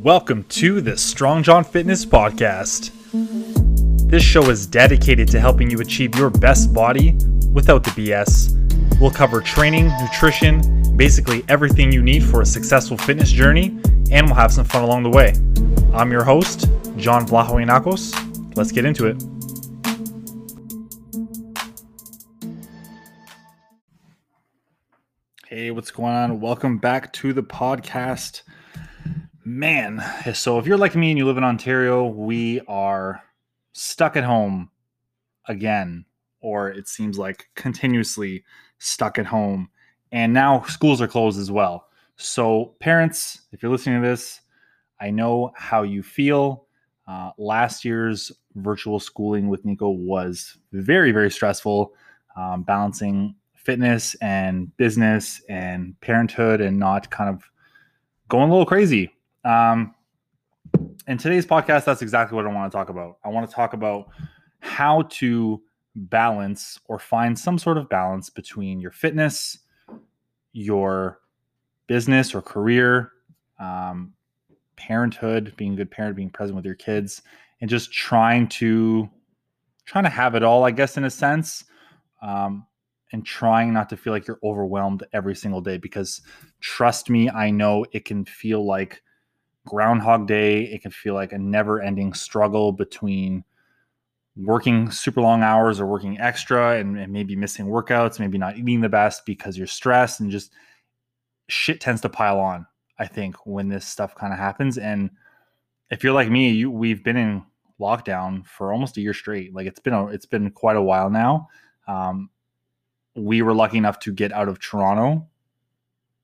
Welcome to the Strong John Fitness Podcast. This show is dedicated to helping you achieve your best body without the BS. We'll cover training, nutrition, basically everything you need for a successful fitness journey, and we'll have some fun along the way. I'm your host, John Vlahoinakos. Let's get into it. What's going on? Welcome back to the podcast. Man, so if you're like me and you live in Ontario, we are stuck at home again, or it seems like continuously stuck at home. And now schools are closed as well. So, parents, if you're listening to this, I know how you feel. Uh, last year's virtual schooling with Nico was very, very stressful, um, balancing fitness and business and parenthood and not kind of going a little crazy. Um, in today's podcast, that's exactly what I want to talk about. I want to talk about how to balance or find some sort of balance between your fitness, your business or career, um, parenthood, being a good parent, being present with your kids, and just trying to trying to have it all, I guess, in a sense. Um, and trying not to feel like you're overwhelmed every single day because trust me, I know it can feel like Groundhog Day. It can feel like a never ending struggle between working super long hours or working extra and, and, maybe missing workouts, maybe not eating the best because you're stressed and just shit tends to pile on, I think, when this stuff kind of happens. And if you're like me, you, we've been in lockdown for almost a year straight. Like it's been a, it's been quite a while now. Um, we were lucky enough to get out of Toronto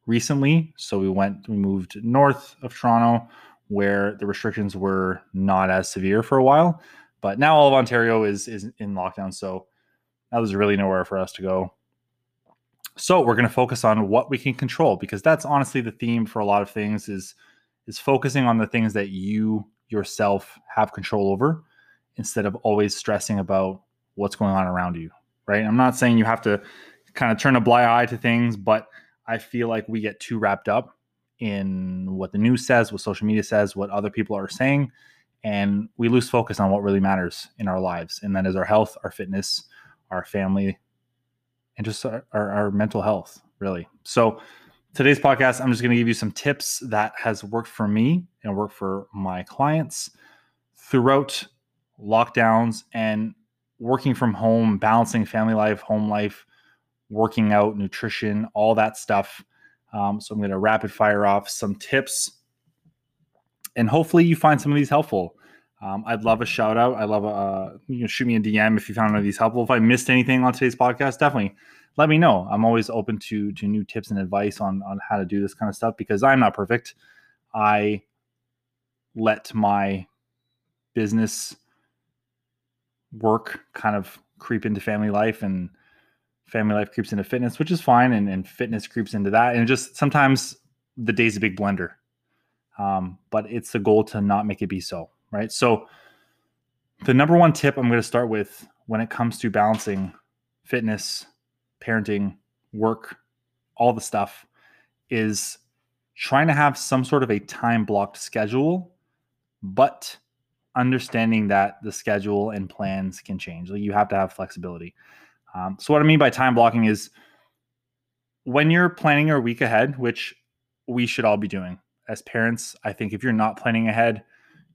recently. So we went, we moved north of Toronto where the restrictions were not as severe for a while. But now all of Ontario is is in lockdown. So now there's really nowhere for us to go. So we're going to focus on what we can control because that's honestly the theme for a lot of things is is focusing on the things that you yourself have control over instead of always stressing about what's going on around you right? I'm not saying you have to kind of turn a blind eye to things, but I feel like we get too wrapped up in what the news says, what social media says, what other people are saying, and we lose focus on what really matters in our lives. And that is our health, our fitness, our family, and just our, our, our mental health, really. So, today's podcast, I'm just going to give you some tips that has worked for me and worked for my clients throughout lockdowns and working from home, balancing family life, home life, working out, nutrition, all that stuff. Um, so I'm going to rapid fire off some tips, and hopefully you find some of these helpful. Um, I'd love a shout out. I love a uh, you know shoot me a DM if you found one of these helpful. If I missed anything on today's podcast, definitely let me know. I'm always open to to new tips and advice on on how to do this kind of stuff because I'm not perfect. I let my business work kind of creep into family life and family life creeps into fitness, which is fine. And, and fitness creeps into that. And just sometimes the day's a big blender. Um, but it's the goal to not make it be so, right? So the number one tip I'm going to start with when it comes to balancing fitness, parenting, work, all the stuff is trying to have some sort of a time blocked schedule, but understanding that the schedule and plans can change. Like you have to have flexibility. Um, so what I mean by time blocking is when you're planning your week ahead, which we should all be doing as parents. I think if you're not planning ahead,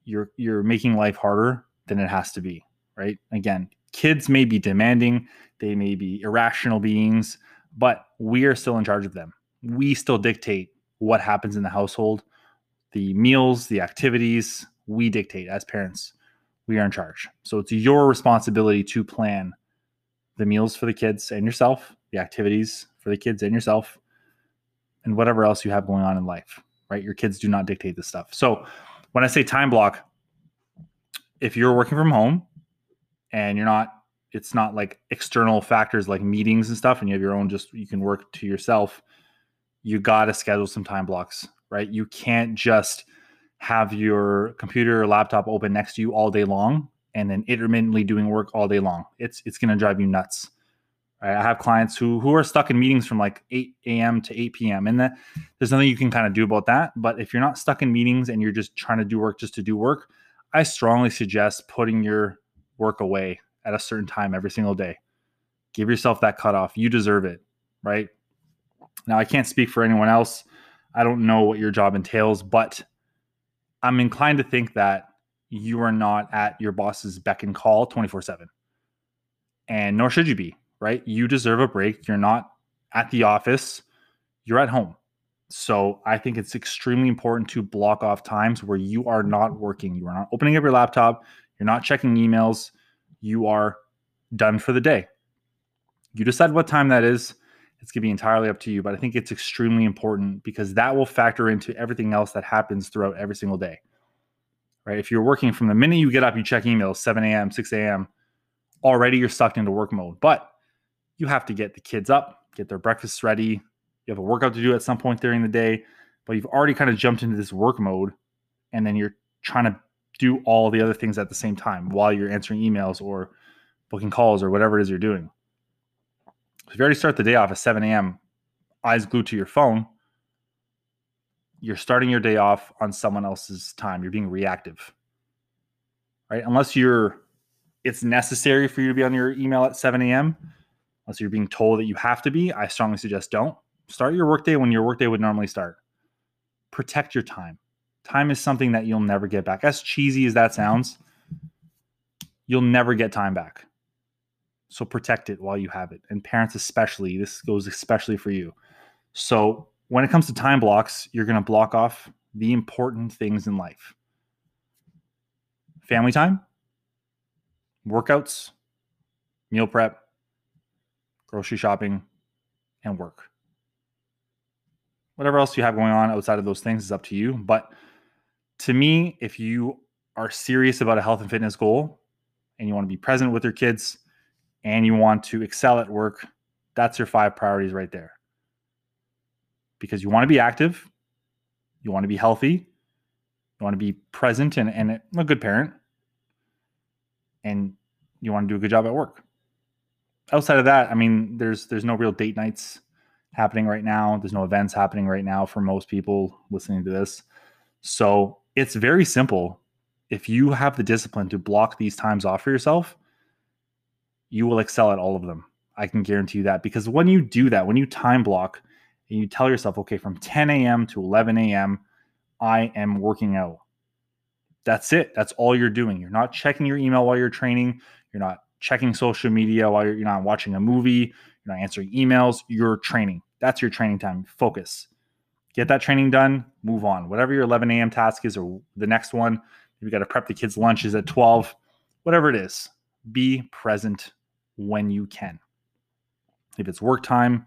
you're you're making life harder than it has to be. Right? Again, kids may be demanding, they may be irrational beings, but we are still in charge of them. We still dictate what happens in the household, the meals, the activities, we dictate as parents. We are in charge. So it's your responsibility to plan the meals for the kids and yourself, the activities for the kids and yourself, and whatever else you have going on in life, right? Your kids do not dictate this stuff. So when I say time block, if you're working from home and you're not, it's not like external factors like meetings and stuff, and you have your own just, you can work to yourself, you got to schedule some time blocks, right? You can't just, have your computer or laptop open next to you all day long and then intermittently doing work all day long. It's it's going to drive you nuts. Right? I have clients who who are stuck in meetings from like 8 a.m. to 8 p.m. and that there's nothing you can kind of do about that. But if you're not stuck in meetings and you're just trying to do work just to do work, I strongly suggest putting your work away at a certain time every single day. Give yourself that cutoff. You deserve it, right? Now I can't speak for anyone else. I don't know what your job entails, but I'm inclined to think that you are not at your boss's beck and call 24 7. And nor should you be right? You deserve a break. You're not at the office, you're at home. So I think it's extremely important to block off times where you are not working. You are not opening up your laptop. You're not checking emails. You are done for the day. You decide what time that is. It's going to be entirely up to you. But I think it's extremely important because that will factor into everything else that happens throughout every single day. Right? If you're working from the minute you get up, you check emails, 7 a.m., 6 a.m., already you're stuck into work mode. But you have to get the kids up, get their breakfast ready. You have a workout to do at some point during the day, but you've already kind of jumped into this work mode and then you're trying to do all the other things at the same time while you're answering emails or booking calls or whatever it is you're doing. If you already start the day off at 7 a.m., eyes glued to your phone, you're starting your day off on someone else's time. You're being reactive, right? Unless you're, it's necessary for you to be on your email at 7 a.m unless you're being told that you have to be, I strongly suggest don't. Start your workday when your workday would normally start. Protect your time. Time is something that you'll never get back. As cheesy as that mm-hmm. sounds, you'll never get time back. So protect it while you have it. And parents, especially, this goes especially for you. So when it comes to time blocks, you're going to block off the important things in life family time, workouts, meal prep, grocery shopping, and work. Whatever else you have going on outside of those things is up to you. But to me, if you are serious about a health and fitness goal and you want to be present with your kids and you want to excel at work, that's your five priorities right there. Because you want to be active, you want to be healthy, you want to be present and, and a good parent, and you want to do a good job at work outside of that, I mean, there's there's no real date nights happening right now. There's no events happening right now for most people listening to this. So it's very simple. If you have the discipline to block these times off for yourself, you will excel at all of them. I can guarantee you that because when you do that, when you time block and you tell yourself, okay, from 10 a.m. to 11 a.m., I am working out. That's it. That's all you're doing. You're not checking your email while you're training. You're not checking social media while you're, you're not watching a movie, you're not answering emails, you're training. That's your training time. Focus. Get that training done, move on. Whatever your 11 a.m. task is, or the next one, you've got to prep the kids' lunches at 12, whatever it is, be present when you can. If it's work time,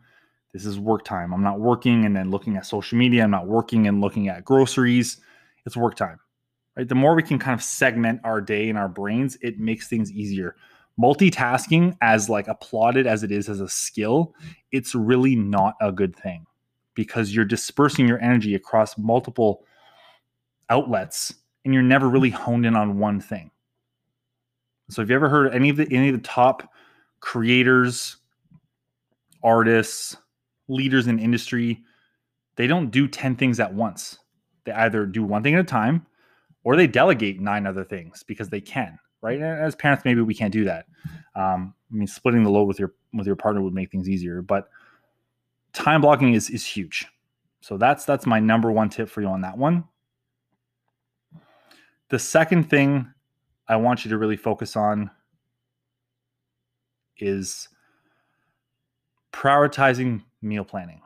this is work time. I'm not working and then looking at social media. I'm not working and looking at groceries. It's work time, right? The more we can kind of segment our day in our brains, it makes things easier multitasking as like applauded as it is as a skill it's really not a good thing because you're dispersing your energy across multiple outlets and you're never really honed in on one thing so have you ever heard any of the any of the top creators artists leaders in industry they don't do 10 things at once they either do one thing at a time or they delegate nine other things because they can right? And as parents, maybe we can't do that. Um, I mean, splitting the load with your with your partner would make things easier, but time blocking is is huge. So that's that's my number one tip for you on that one. The second thing I want you to really focus on is prioritizing meal planning.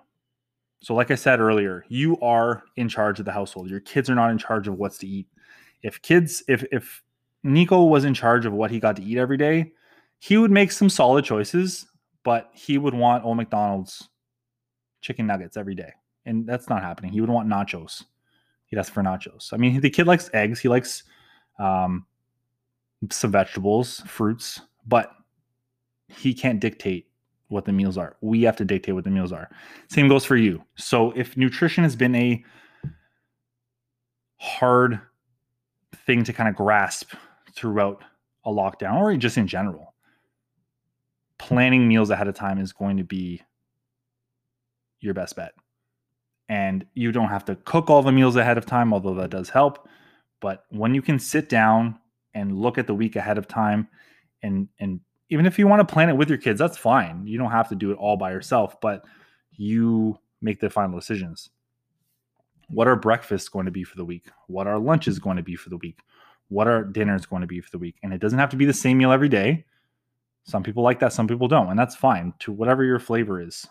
So, like I said earlier, you are in charge of the household. Your kids are not in charge of what's to eat. If kids, if if Nico was in charge of what he got to eat every day, he would make some solid choices, but he would want old McDonald's chicken nuggets every day. And that's not happening. He would want nachos. He'd ask for nachos. I mean, the kid likes eggs. He likes um, some vegetables, fruits, but he can't dictate what the meals are. We have to dictate what the meals are. Same goes for you. So if nutrition has been a hard thing to kind of grasp throughout a lockdown or just in general. planning meals ahead of time is going to be your best bet. And you don't have to cook all the meals ahead of time, although that does help. But when you can sit down and look at the week ahead of time and and even if you want to plan it with your kids, that's fine. You don't have to do it all by yourself, but you make the final decisions. What are breakfasts going to be for the week? What are lunches going to be for the week? What are dinners going to be for the week? And it doesn't have to be the same meal every day. Some people like that, some people don't, and that's fine to whatever your flavor is.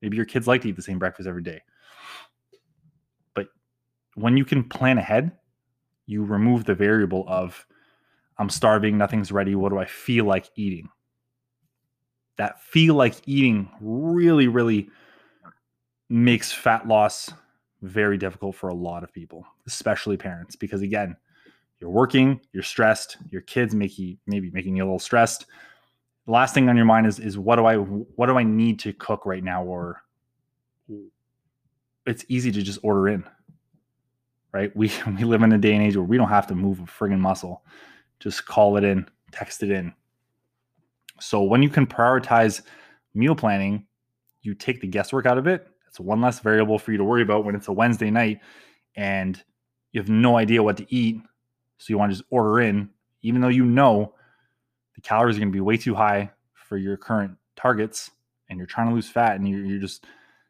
Maybe your kids like to eat the same breakfast every day. But when you can plan ahead, you remove the variable of I'm starving, nothing's ready, what do I feel like eating? That feel like eating really, really makes fat loss very difficult for a lot of people, especially parents, because again, you're working, you're stressed, your kids make you maybe making you a little stressed the last thing on your mind is is what do I what do I need to cook right now or it's easy to just order in. Right? We we live in a day and age where we don't have to move a friggin' muscle. Just call it in, text it in. So when you can prioritize meal planning, you take the guesswork out of it. It's one less variable for you to worry about when it's a Wednesday night and you have no idea what to eat. So you want to just order in, even though you know the calories are going to be way too high for your current targets and you're trying to lose fat and you're, you're just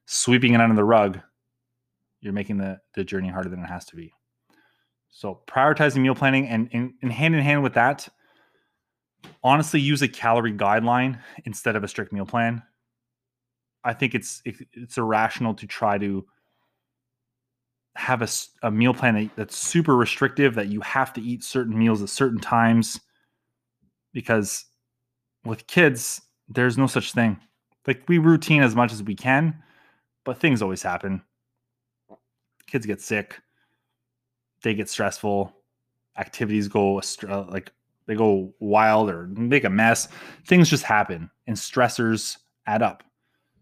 sweeping it under the rug, you're making the, the journey harder than it has to be. So prioritizing meal planning and, and, and hand in hand with that, honestly use a calorie guideline instead of a strict meal plan. I think it's it's irrational to try to have a, a meal plan that, that's super restrictive that you have to eat certain meals at certain times because with kids, there's no such thing. Like we routine as much as we can, but things always happen. Kids get sick, they get stressful, activities go uh, like they go wild or make a mess. Things just happen and stressors add up.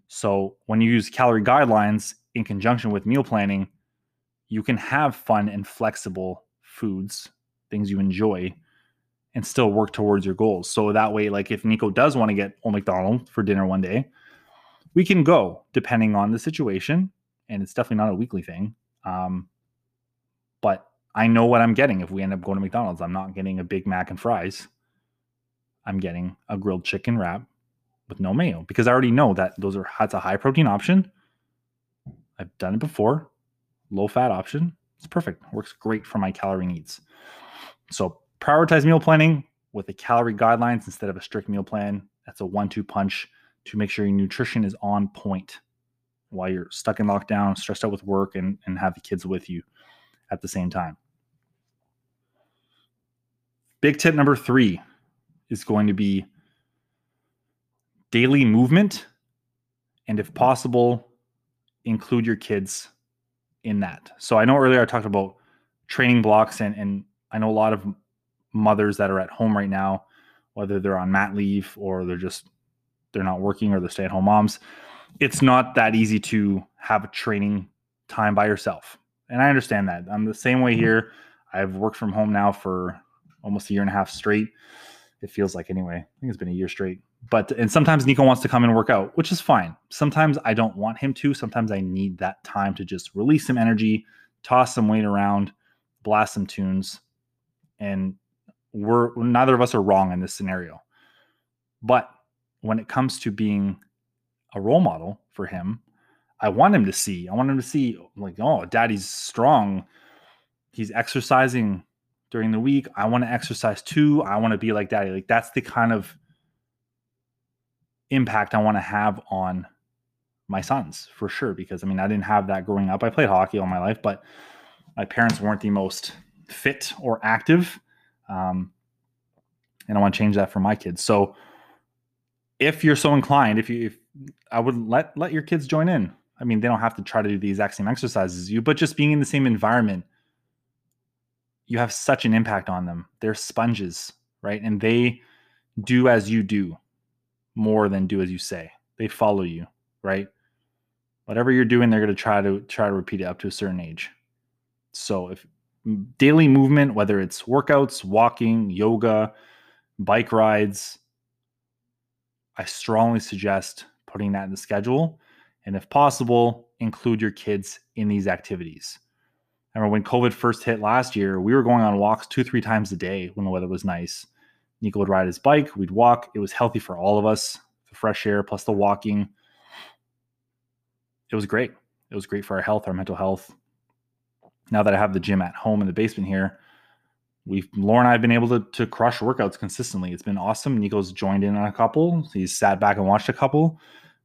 So when you use calorie guidelines in conjunction with meal planning, you can have fun and flexible foods, things you enjoy and still work towards your goals. So that way, like if Nico does want to get Old McDonald for dinner one day, we can go depending on the situation. And it's definitely not a weekly thing. Um, but I know what I'm getting if we end up going to McDonald's. I'm not getting a Big Mac and fries. I'm getting a grilled chicken wrap with no mayo because I already know that those are that's a high protein option. I've done it before. Low fat option. It's perfect. Works great for my calorie needs. So prioritize meal planning with the calorie guidelines instead of a strict meal plan. That's a one two punch to make sure your nutrition is on point while you're stuck in lockdown, stressed out with work, and, and have the kids with you at the same time. Big tip number three is going to be daily movement. And if possible, include your kids in that. So I know earlier I talked about training blocks, and, and I know a lot of mothers that are at home right now, whether they're on mat leave or they're just they're not working or they're stay-at-home moms. It's not that easy to have a training time by yourself. And I understand that. I'm the same way mm-hmm. here. I've worked from home now for almost a year and a half straight. It feels like anyway. I think it's been a year straight. But and sometimes Nico wants to come and work out, which is fine. Sometimes I don't want him to. Sometimes I need that time to just release some energy, toss some weight around, blast some tunes, and we're neither of us are wrong in this scenario. But when it comes to being a role model for him, I want him to see. I want him to see like, oh, daddy's strong. He's exercising during the week. I want to exercise too. I want to be like daddy. Like that's the kind of impact I want to have on my sons for sure. Because I mean, I didn't have that growing up. I played hockey all my life, but my parents weren't the most fit or active. Um, and I want to change that for my kids. So if you're so inclined, if you, if I would let let your kids join in. I mean, they don't have to try to do the exact same exercises as you, but just being in the same environment, you have such an impact on them. They're sponges, right? And they do as you do more than do as you say. They follow you, right? Whatever you're doing, they're going to try to try to repeat it up to a certain age. So if daily movement, whether it's workouts, walking, yoga, bike rides. I strongly suggest putting that in the schedule. And if possible, include your kids in these activities. I remember when COVID first hit last year, we were going on walks two, three times a day when the weather was nice. Nico would ride his bike, we'd walk. It was healthy for all of us, the fresh air plus the walking. It was great. It was great for our health, our mental health. Now that I have the gym at home in the basement here, we've Laura and I have been able to, to crush workouts consistently. It's been awesome. Nico's joined in on a couple. He's sat back and watched a couple,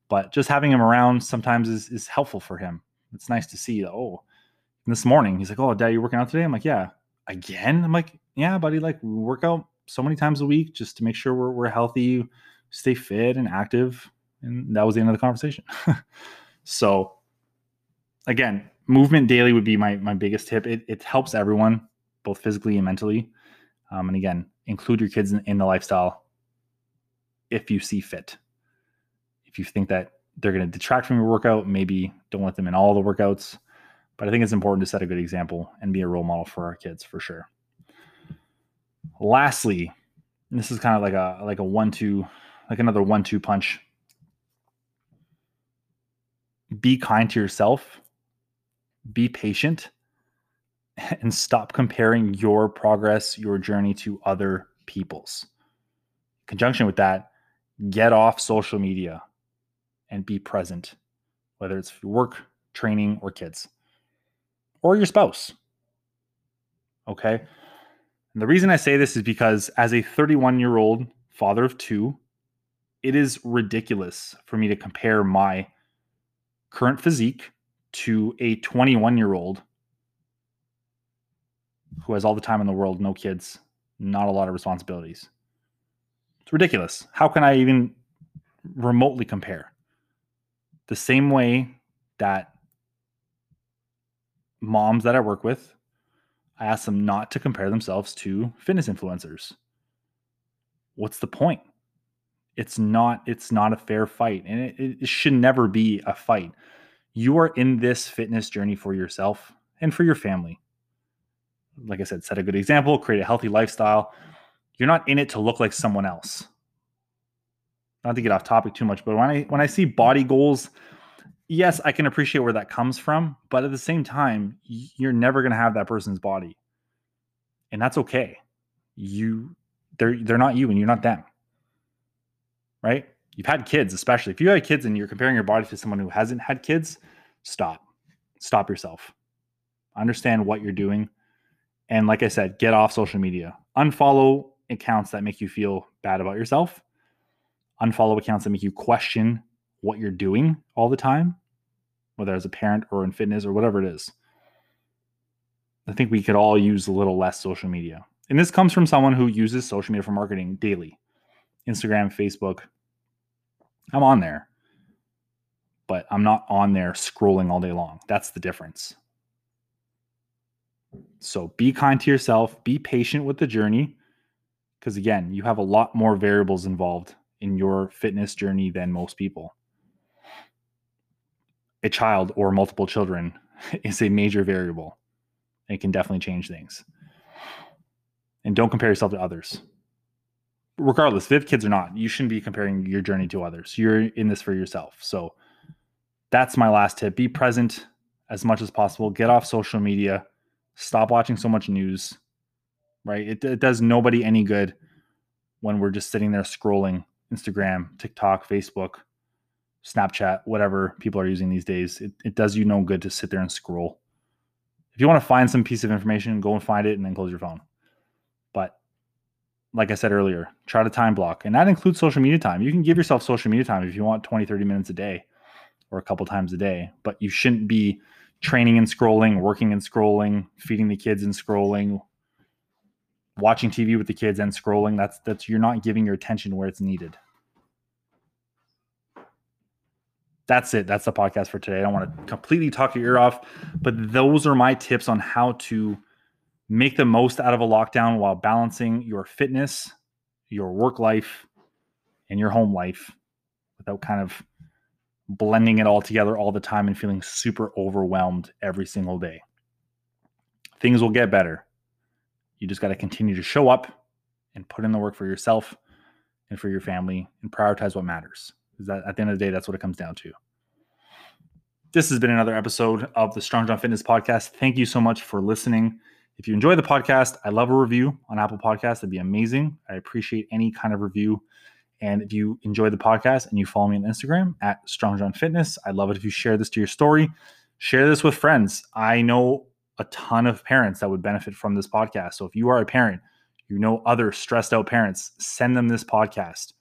but just having him around sometimes is, is helpful for him. It's nice to see. Oh, this morning he's like, "Oh, Dad, you working out today?" I'm like, "Yeah." Again, I'm like, "Yeah, buddy. Like, we work out so many times a week just to make sure we're we're healthy, stay fit and active." And that was the end of the conversation. so, again, movement daily would be my my biggest tip. It it helps everyone both physically and mentally. Um, and again, include your kids in, in the lifestyle if you see fit. If you think that they're going to detract from your workout, maybe don't let them in all the workouts. But I think it's important to set a good example and be a role model for our kids for sure. Lastly, this is kind of like a like a one-two, like another one-two punch. Be kind to yourself. Be patient and stop comparing your progress, your journey to other people's. Conjunction with that, get off social media and be present, whether it's work, training, or kids, or your spouse. Okay. And the reason I say this is because as a 31 year old father of two, it is ridiculous for me to compare my current physique to a 21 year old who has all the time in the world, no kids, not a lot of responsibilities. It's ridiculous. How can I even remotely compare? The same way that moms that I work with, I ask them not to compare themselves to fitness influencers. What's the point? It's not it's not a fair fight and it, it should never be a fight. You are in this fitness journey for yourself and for your family like I said, set a good example, create a healthy lifestyle. You're not in it to look like someone else. Not to get off topic too much, but when I when I see body goals, yes, I can appreciate where that comes from, but at the same time, you're never going to have that person's body. And that's okay. You they're they're not you and you're not them. Right? You've had kids, especially if you have kids and you're comparing your body to someone who hasn't had kids, stop. Stop yourself. Understand what you're doing and like I said, get off social media. Unfollow accounts that make you feel bad about yourself. Unfollow accounts that make you question what you're doing all the time, whether as a parent or in fitness or whatever it is. I think we could all use a little less social media. And this comes from someone who uses social media for marketing daily Instagram, Facebook. I'm on there, but I'm not on there scrolling all day long. That's the difference. So be kind to yourself, be patient with the journey. Because again, you have a lot more variables involved in your fitness journey than most people. A child or multiple children is a major variable. It can definitely change things. And don't compare yourself to others. Regardless, if you have kids or not, you shouldn't be comparing your journey to others. You're in this for yourself. So that's my last tip. Be present as much as possible. Get off social media Stop watching so much news, right? It, it does nobody any good when we're just sitting there scrolling Instagram, TikTok, Facebook, Snapchat, whatever people are using these days. It, it does you no good to sit there and scroll. If you want to find some piece of information, go and find it and then close your phone. But like I said earlier, try to time block. And that includes social media time. You can give yourself social media time if you want 20, 30 minutes a day or a couple times a day, but you shouldn't be training and scrolling, working and scrolling, feeding the kids and scrolling, watching TV with the kids and scrolling. That's that's you're not giving your attention where it's needed. That's it. That's the podcast for today. I don't want to completely talk your ear off, but those are my tips on how to make the most out of a lockdown while balancing your fitness, your work life, and your home life without kind of blending it all together all the time and feeling super overwhelmed every single day. Things will get better. You just got to continue to show up and put in the work for yourself and for your family and prioritize what matters. That at the end of the day, that's what it comes down to. This has been another episode of the Strong John Fitness Podcast. Thank you so much for listening. If you enjoy the podcast, I love a review on Apple Podcasts. That'd be amazing. I appreciate any kind of review. And if you enjoy the podcast and you follow me on Instagram at Strong John Fitness, I'd love it if you share this to your story. Share this with friends. I know a ton of parents that would benefit from this podcast. So if you are a parent, you know other stressed out parents, send them this podcast.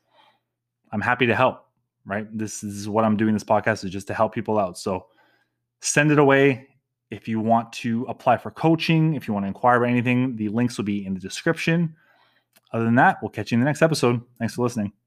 I'm happy to help, right? This, is what I'm doing this podcast is just to help people out. So send it away. If you want to apply for coaching, if you want to inquire about anything, the links will be in the description. Other than that, we'll catch you in the next episode. Thanks for listening.